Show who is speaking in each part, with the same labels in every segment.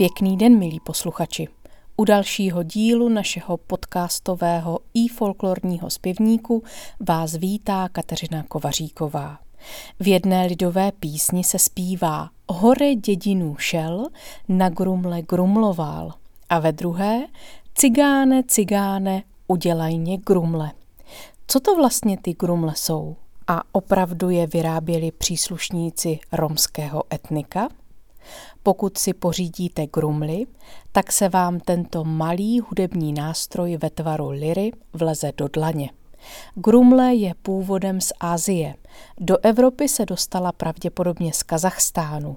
Speaker 1: Pěkný den, milí posluchači. U dalšího dílu našeho podcastového i folklorního zpěvníku vás vítá Kateřina Kovaříková. V jedné lidové písni se zpívá Hore dědinu šel, na grumle grumloval a ve druhé Cigáne, cigáne, udělaj mě grumle. Co to vlastně ty grumle jsou? A opravdu je vyráběli příslušníci romského etnika? Pokud si pořídíte grumly, tak se vám tento malý hudební nástroj ve tvaru liry vleze do dlaně. Grumle je původem z Asie. Do Evropy se dostala pravděpodobně z Kazachstánu.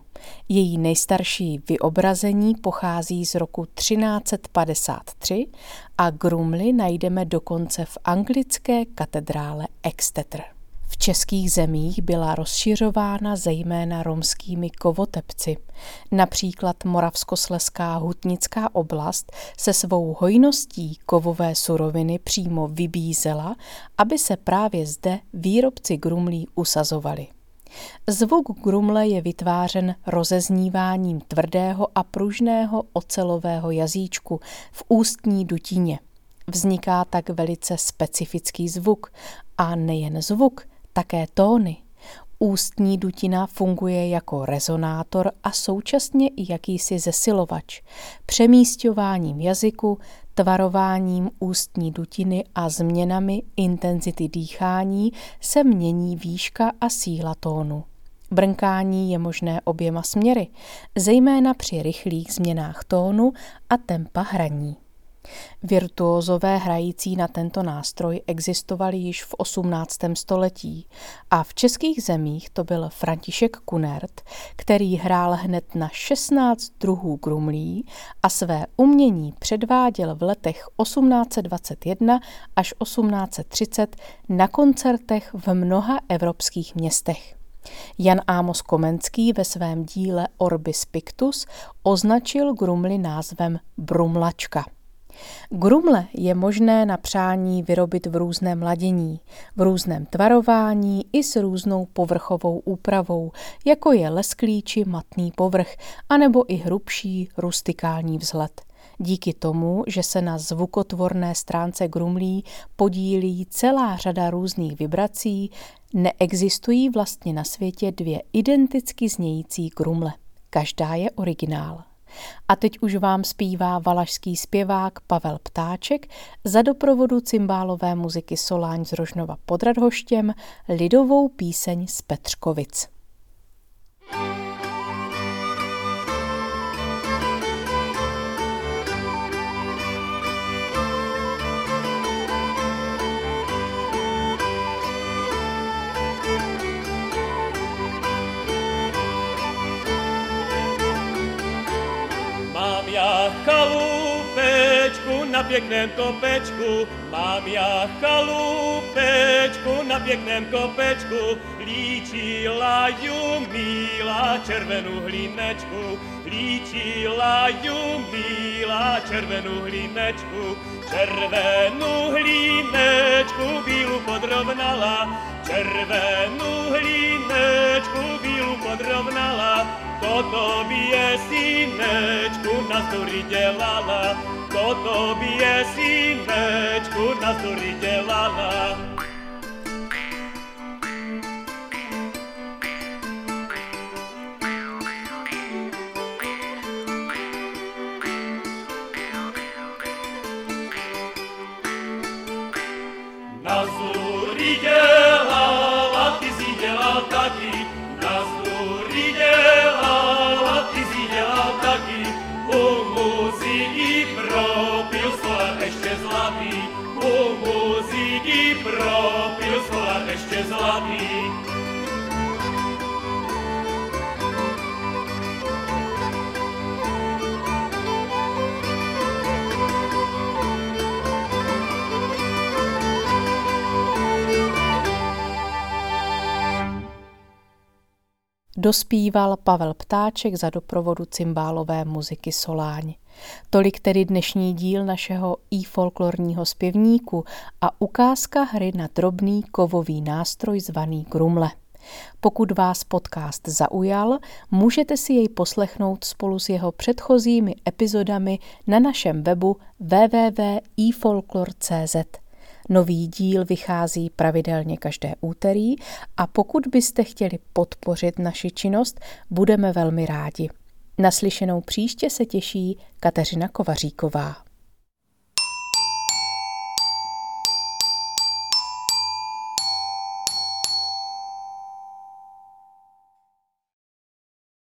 Speaker 1: Její nejstarší vyobrazení pochází z roku 1353 a grumly najdeme dokonce v anglické katedrále Exeter. V českých zemích byla rozšiřována zejména romskými kovotepci. Například Moravskosleská hutnická oblast se svou hojností kovové suroviny přímo vybízela, aby se právě zde výrobci grumlí usazovali. Zvuk grumle je vytvářen rozezníváním tvrdého a pružného ocelového jazyčku v ústní dutině. Vzniká tak velice specifický zvuk a nejen zvuk, také tóny. Ústní dutina funguje jako rezonátor a současně i jakýsi zesilovač, přemístěváním jazyku, tvarováním ústní dutiny a změnami intenzity dýchání se mění výška a síla tónu. Brnkání je možné oběma směry, zejména při rychlých změnách tónu a tempa hraní. Virtuózové hrající na tento nástroj existovali již v 18. století a v českých zemích to byl František Kunert, který hrál hned na 16 druhů grumlí a své umění předváděl v letech 1821 až 1830 na koncertech v mnoha evropských městech. Jan Ámos Komenský ve svém díle Orbis Pictus označil grumly názvem brumlačka. Grumle je možné na přání vyrobit v různém ladění, v různém tvarování i s různou povrchovou úpravou, jako je lesklý či matný povrch, anebo i hrubší rustikální vzhled. Díky tomu, že se na zvukotvorné stránce grumlí podílí celá řada různých vibrací, neexistují vlastně na světě dvě identicky znějící grumle. Každá je originál. A teď už vám zpívá valašský zpěvák Pavel Ptáček za doprovodu cymbálové muziky Soláň z Rožnova pod Radhoštěm lidovou píseň z Petřkovic.
Speaker 2: Na pěkném kopečku, mám já chalupečku na pěkném kopečku, líčila ju míla červenou hlínečku, líčila ju míla červenou hlínečku, červenou hlínečku bílu podrovnala, červenou hlínečku bílu podrovnala, to tobě synečku na story dělala, to tobě synečku na story dělala. Na zůry dělala, Só aqui
Speaker 1: Dospíval Pavel Ptáček za doprovodu cymbálové muziky Soláň. Tolik tedy dnešní díl našeho i folklorního zpěvníku a ukázka hry na drobný kovový nástroj zvaný grumle. Pokud vás podcast zaujal, můžete si jej poslechnout spolu s jeho předchozími epizodami na našem webu www.ifolklor.cz. Nový díl vychází pravidelně každé úterý a pokud byste chtěli podpořit naši činnost, budeme velmi rádi. Naslyšenou příště se těší Kateřina Kovaříková.